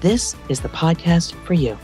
this is the podcast for you.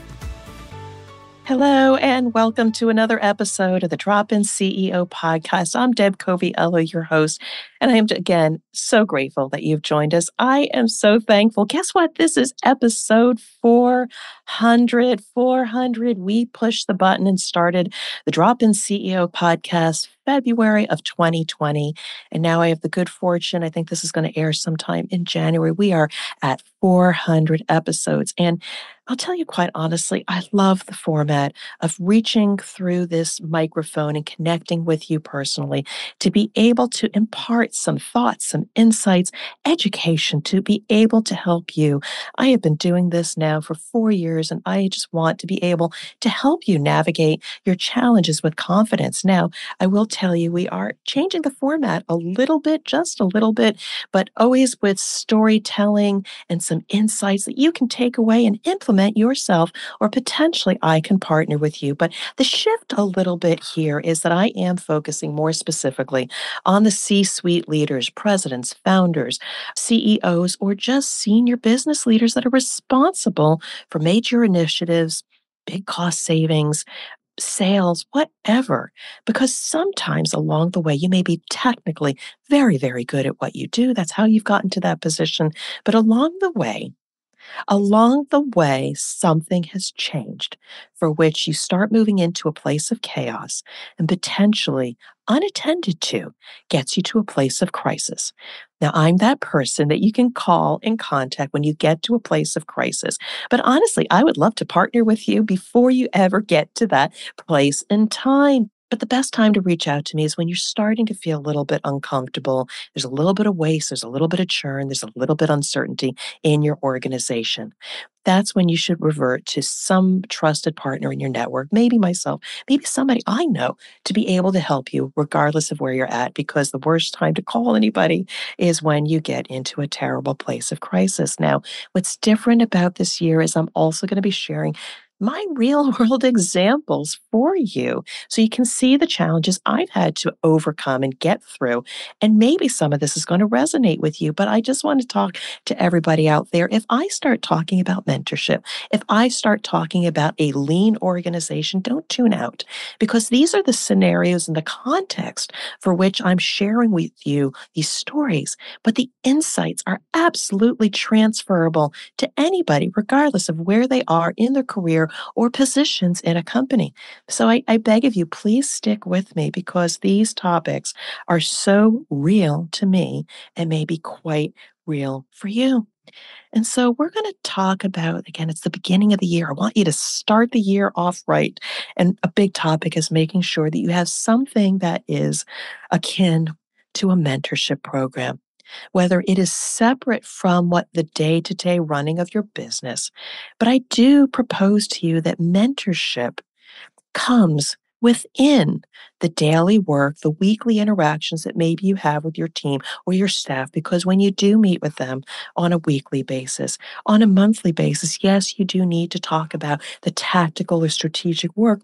Hello, and welcome to another episode of the Drop In CEO podcast. I'm Deb Coviello, your host, and I am again so grateful that you've joined us. I am so thankful. Guess what? This is episode 400. 400. We pushed the button and started the Drop In CEO podcast February of 2020. And now I have the good fortune. I think this is going to air sometime in January. We are at 400 episodes. And I'll tell you quite honestly, I love the format of reaching through this microphone and connecting with you personally to be able to impart some thoughts, some insights, education to be able to help you. I have been doing this now for four years, and I just want to be able to help you navigate your challenges with confidence. Now, I will tell you, we are changing the format a little bit, just a little bit, but always with storytelling and some insights that you can take away and implement yourself, or potentially I can partner with you. But the shift a little bit here is that I am focusing more specifically on the C suite leaders, presidents, founders, CEOs, or just senior business leaders that are responsible for major initiatives, big cost savings, sales, whatever. Because sometimes along the way, you may be technically very, very good at what you do. That's how you've gotten to that position. But along the way, Along the way, something has changed for which you start moving into a place of chaos and potentially unattended to gets you to a place of crisis. Now, I'm that person that you can call and contact when you get to a place of crisis. But honestly, I would love to partner with you before you ever get to that place in time. But the best time to reach out to me is when you're starting to feel a little bit uncomfortable. There's a little bit of waste, there's a little bit of churn, there's a little bit of uncertainty in your organization. That's when you should revert to some trusted partner in your network, maybe myself, maybe somebody I know, to be able to help you regardless of where you're at. Because the worst time to call anybody is when you get into a terrible place of crisis. Now, what's different about this year is I'm also going to be sharing my real world examples for you so you can see the challenges I've had to overcome and get through. And maybe some of this is going to resonate with you, but I just want to talk to everybody out there. If I start talking about mentorship, if I start talking about a lean organization, don't tune out because these are the scenarios and the context for which I'm sharing with you these stories. But the insights are absolutely transferable to anybody, regardless of where they are in their career or positions in a company. So I, I beg of you, please stick with me because these topics are so real to me and may be quite real for you. And so we're going to talk about, again, it's the beginning of the year. I want you to start the year off right. And a big topic is making sure that you have something that is akin to a mentorship program whether it is separate from what the day to day running of your business. But I do propose to you that mentorship comes within the daily work, the weekly interactions that maybe you have with your team or your staff, because when you do meet with them on a weekly basis, on a monthly basis, yes, you do need to talk about the tactical or strategic work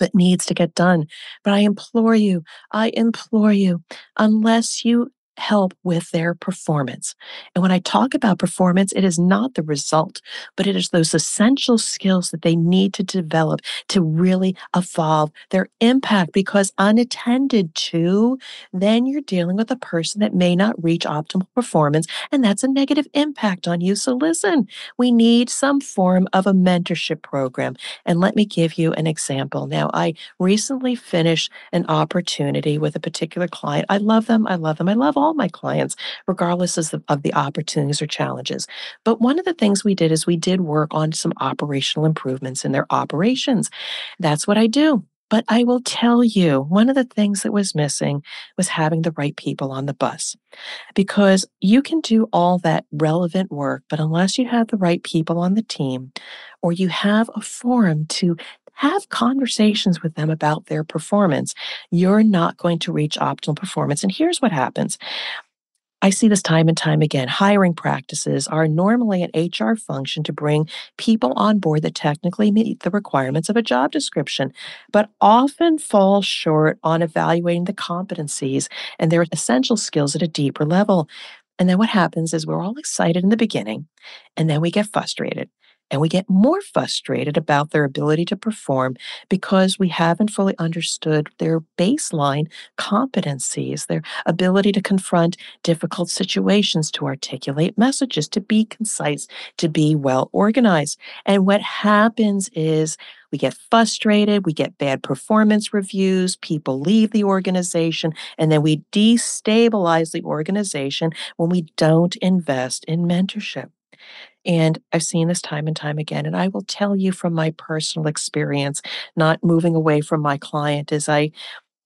that needs to get done. But I implore you, I implore you, unless you help with their performance. And when I talk about performance, it is not the result, but it is those essential skills that they need to develop to really evolve their impact. Because unattended to, then you're dealing with a person that may not reach optimal performance, and that's a negative impact on you. So listen, we need some form of a mentorship program. And let me give you an example. Now, I recently finished an opportunity with a particular client. I love them. I love them. I love all my clients, regardless of the, of the opportunities or challenges. But one of the things we did is we did work on some operational improvements in their operations. That's what I do. But I will tell you, one of the things that was missing was having the right people on the bus. Because you can do all that relevant work, but unless you have the right people on the team, or you have a forum to have conversations with them about their performance, you're not going to reach optimal performance. And here's what happens I see this time and time again. Hiring practices are normally an HR function to bring people on board that technically meet the requirements of a job description, but often fall short on evaluating the competencies and their essential skills at a deeper level. And then what happens is we're all excited in the beginning, and then we get frustrated and we get more frustrated about their ability to perform because we haven't fully understood their baseline competencies, their ability to confront difficult situations, to articulate messages, to be concise, to be well organized. And what happens is we get frustrated, we get bad performance reviews, people leave the organization, and then we destabilize the organization when we don't invest in mentorship. And I've seen this time and time again. And I will tell you from my personal experience, not moving away from my client, is I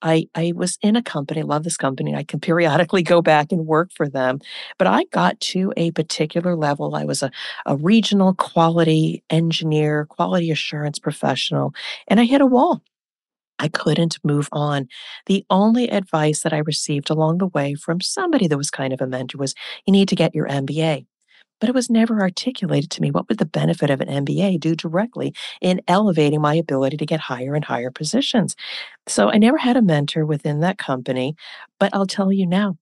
I, I was in a company, love this company. I can periodically go back and work for them. But I got to a particular level. I was a, a regional quality engineer, quality assurance professional, and I hit a wall. I couldn't move on. The only advice that I received along the way from somebody that was kind of a mentor was you need to get your MBA but it was never articulated to me what would the benefit of an MBA do directly in elevating my ability to get higher and higher positions. So I never had a mentor within that company, but I'll tell you now.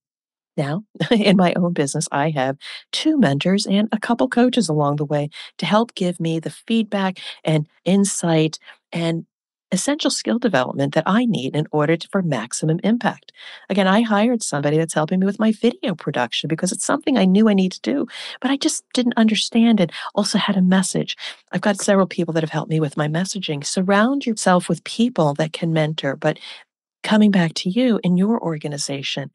Now, in my own business, I have two mentors and a couple coaches along the way to help give me the feedback and insight and essential skill development that I need in order to, for maximum impact. Again, I hired somebody that's helping me with my video production because it's something I knew I need to do, but I just didn't understand it. Also had a message. I've got several people that have helped me with my messaging. Surround yourself with people that can mentor, but coming back to you in your organization,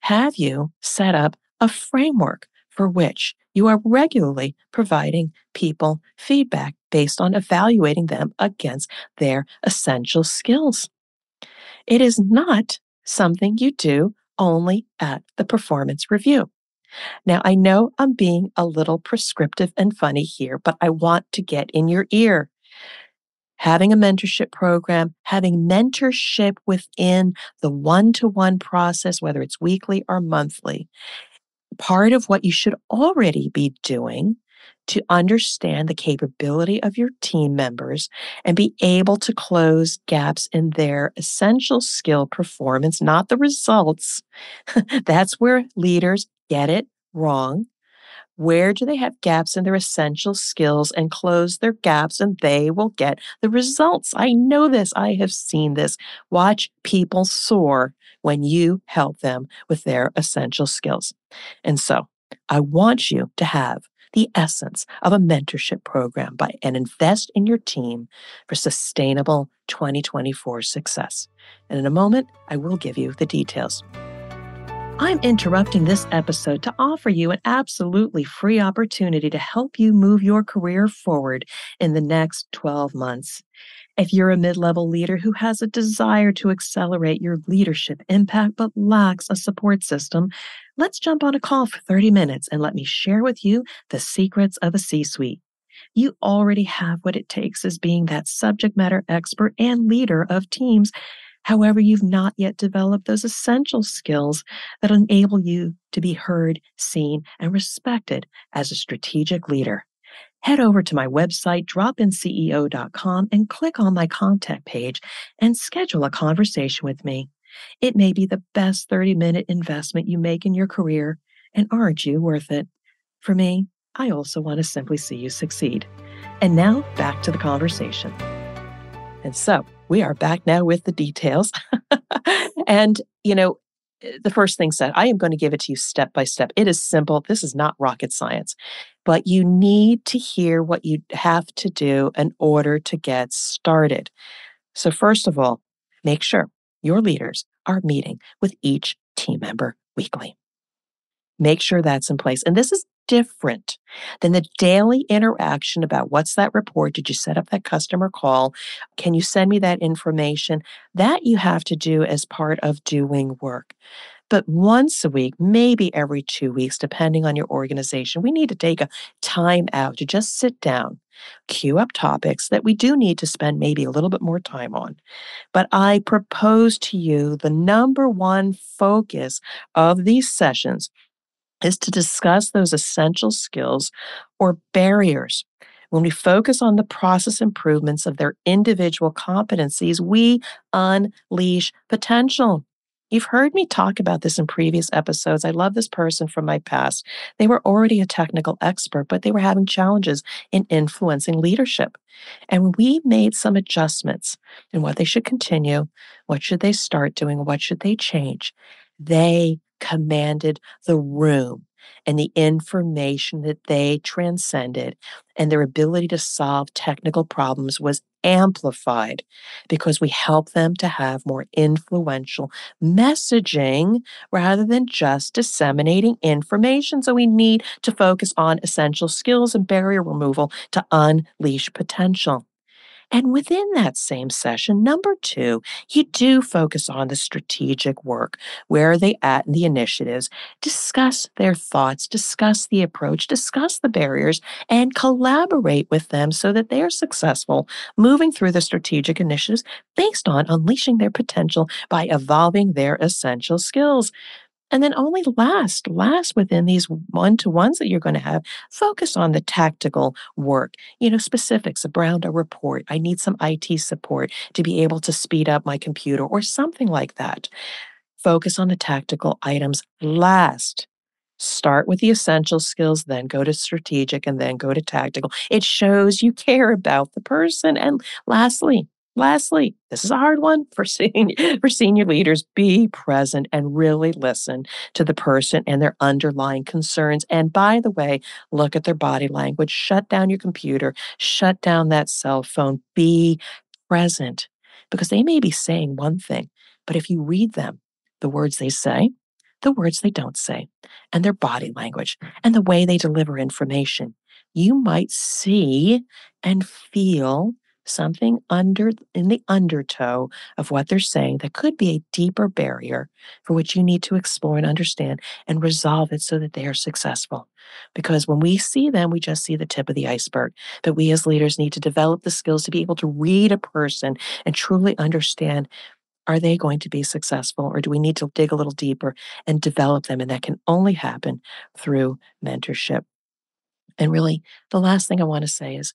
have you set up a framework for which you are regularly providing people feedback based on evaluating them against their essential skills. It is not something you do only at the performance review. Now, I know I'm being a little prescriptive and funny here, but I want to get in your ear. Having a mentorship program, having mentorship within the one to one process, whether it's weekly or monthly, part of what you should already be doing to understand the capability of your team members and be able to close gaps in their essential skill performance, not the results. That's where leaders get it wrong. Where do they have gaps in their essential skills and close their gaps and they will get the results? I know this. I have seen this. Watch people soar when you help them with their essential skills. And so I want you to have the essence of a mentorship program by and invest in your team for sustainable 2024 success. And in a moment, I will give you the details. I'm interrupting this episode to offer you an absolutely free opportunity to help you move your career forward in the next 12 months. If you're a mid level leader who has a desire to accelerate your leadership impact but lacks a support system, let's jump on a call for 30 minutes and let me share with you the secrets of a C suite. You already have what it takes as being that subject matter expert and leader of teams. However, you've not yet developed those essential skills that enable you to be heard, seen, and respected as a strategic leader head over to my website, dropinceo.com, and click on my contact page and schedule a conversation with me. It may be the best 30 minute investment you make in your career, and aren't you worth it? For me, I also want to simply see you succeed. And now back to the conversation. And so we are back now with the details. and, you know, the first thing said, I am going to give it to you step by step. It is simple. This is not rocket science, but you need to hear what you have to do in order to get started. So, first of all, make sure your leaders are meeting with each team member weekly. Make sure that's in place. And this is different than the daily interaction about what's that report? Did you set up that customer call? Can you send me that information? That you have to do as part of doing work. But once a week, maybe every two weeks, depending on your organization, we need to take a time out to just sit down, queue up topics that we do need to spend maybe a little bit more time on. But I propose to you the number one focus of these sessions is to discuss those essential skills or barriers. When we focus on the process improvements of their individual competencies, we unleash potential. You've heard me talk about this in previous episodes. I love this person from my past. They were already a technical expert, but they were having challenges in influencing leadership. And we made some adjustments in what they should continue, what should they start doing, what should they change. They commanded the room and the information that they transcended and their ability to solve technical problems was amplified because we help them to have more influential messaging rather than just disseminating information. So we need to focus on essential skills and barrier removal to unleash potential. And within that same session, number two, you do focus on the strategic work. Where are they at in the initiatives? Discuss their thoughts, discuss the approach, discuss the barriers, and collaborate with them so that they are successful moving through the strategic initiatives based on unleashing their potential by evolving their essential skills. And then only last, last within these one to ones that you're going to have, focus on the tactical work, you know, specifics around a report. I need some IT support to be able to speed up my computer or something like that. Focus on the tactical items last. Start with the essential skills, then go to strategic, and then go to tactical. It shows you care about the person. And lastly, Lastly, this is a hard one for senior, for senior leaders. Be present and really listen to the person and their underlying concerns. And by the way, look at their body language. Shut down your computer, shut down that cell phone. Be present because they may be saying one thing, but if you read them, the words they say, the words they don't say, and their body language and the way they deliver information, you might see and feel something under in the undertow of what they're saying that could be a deeper barrier for which you need to explore and understand and resolve it so that they are successful. Because when we see them, we just see the tip of the iceberg. But we as leaders need to develop the skills to be able to read a person and truly understand are they going to be successful or do we need to dig a little deeper and develop them? And that can only happen through mentorship. And really, the last thing I want to say is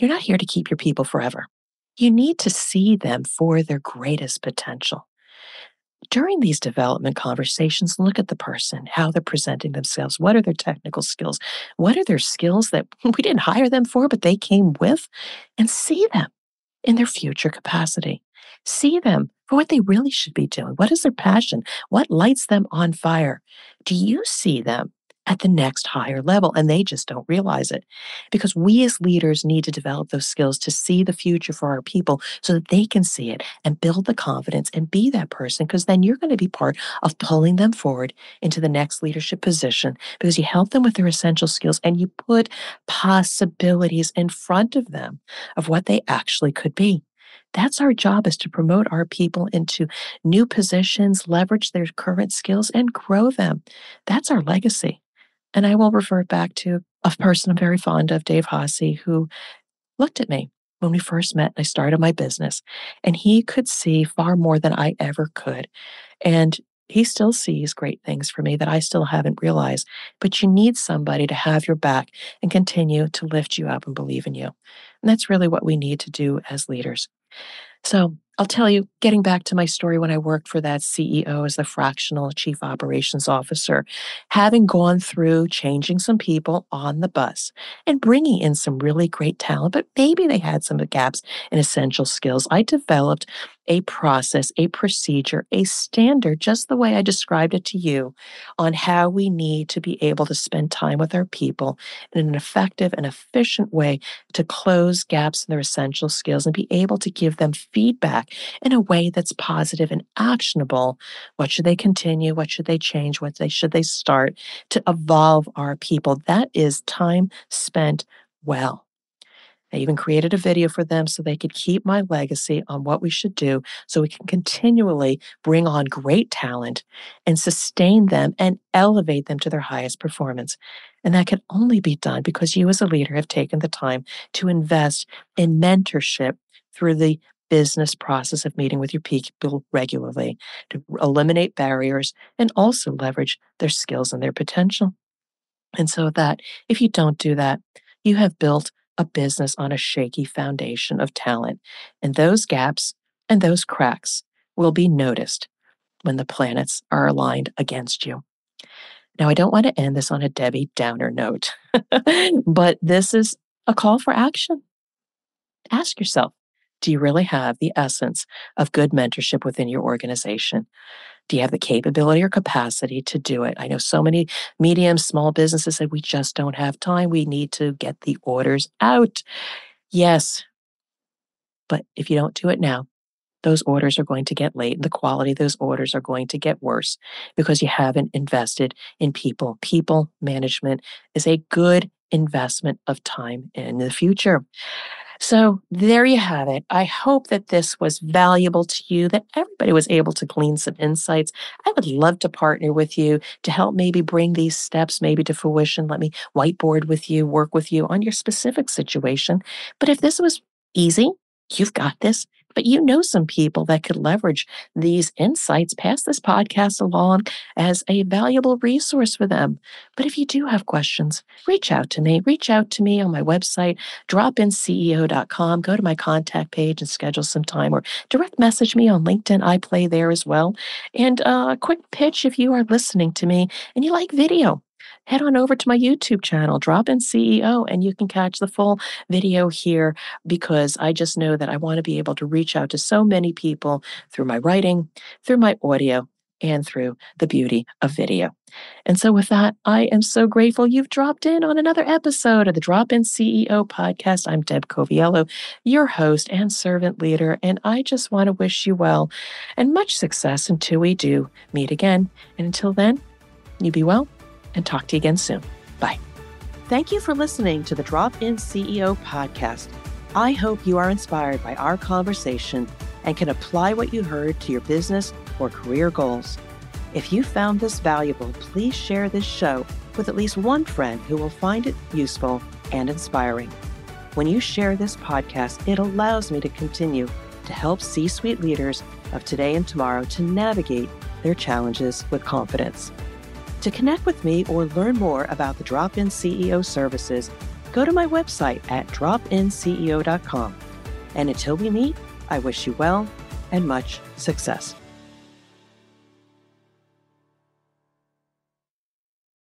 you're not here to keep your people forever. You need to see them for their greatest potential. During these development conversations, look at the person, how they're presenting themselves. What are their technical skills? What are their skills that we didn't hire them for, but they came with? And see them in their future capacity. See them for what they really should be doing. What is their passion? What lights them on fire? Do you see them at the next higher level. And they just don't realize it because we as leaders need to develop those skills to see the future for our people so that they can see it and build the confidence and be that person. Because then you're going to be part of pulling them forward into the next leadership position because you help them with their essential skills and you put possibilities in front of them of what they actually could be. That's our job is to promote our people into new positions, leverage their current skills, and grow them. That's our legacy. And I will revert back to a person I'm very fond of, Dave Hasse, who looked at me when we first met. I started my business, and he could see far more than I ever could. And he still sees great things for me that I still haven't realized. But you need somebody to have your back and continue to lift you up and believe in you. And that's really what we need to do as leaders. So I'll tell you, getting back to my story when I worked for that CEO as the fractional chief operations officer, having gone through changing some people on the bus and bringing in some really great talent, but maybe they had some gaps in essential skills, I developed a process, a procedure, a standard, just the way I described it to you, on how we need to be able to spend time with our people in an effective and efficient way to close gaps in their essential skills and be able to give them feedback in a way that's positive and actionable. What should they continue? What should they change? What they, should they start to evolve our people? That is time spent well. I even created a video for them so they could keep my legacy on what we should do so we can continually bring on great talent and sustain them and elevate them to their highest performance. And that can only be done because you, as a leader, have taken the time to invest in mentorship through the business process of meeting with your people regularly to eliminate barriers and also leverage their skills and their potential. And so that if you don't do that, you have built a business on a shaky foundation of talent, and those gaps and those cracks will be noticed when the planets are aligned against you. Now, I don't want to end this on a Debbie Downer note, but this is a call for action. Ask yourself do you really have the essence of good mentorship within your organization? Do you have the capability or capacity to do it? I know so many medium, small businesses say we just don't have time. We need to get the orders out. Yes. But if you don't do it now, those orders are going to get late and the quality of those orders are going to get worse because you haven't invested in people. People management is a good investment of time in the future. So there you have it. I hope that this was valuable to you, that everybody was able to glean some insights. I would love to partner with you to help maybe bring these steps maybe to fruition. Let me whiteboard with you, work with you on your specific situation. But if this was easy, you've got this but you know some people that could leverage these insights, pass this podcast along as a valuable resource for them. But if you do have questions, reach out to me. Reach out to me on my website, dropinceo.com. Go to my contact page and schedule some time or direct message me on LinkedIn. I play there as well. And uh, a quick pitch if you are listening to me and you like video head on over to my YouTube channel, Drop In CEO, and you can catch the full video here because I just know that I want to be able to reach out to so many people through my writing, through my audio, and through the beauty of video. And so, with that, I am so grateful you've dropped in on another episode of the Drop In CEO podcast. I'm Deb Coviello, your host and servant leader, and I just want to wish you well and much success until we do meet again. And until then, you be well and talk to you again soon. Bye. Thank you for listening to the Drop In CEO podcast. I hope you are inspired by our conversation and can apply what you heard to your business or career goals. If you found this valuable, please share this show with at least one friend who will find it useful and inspiring. When you share this podcast, it allows me to continue to help C suite leaders of today and tomorrow to navigate their challenges with confidence. To connect with me or learn more about the Drop In CEO services, go to my website at dropinceo.com. And until we meet, I wish you well and much success.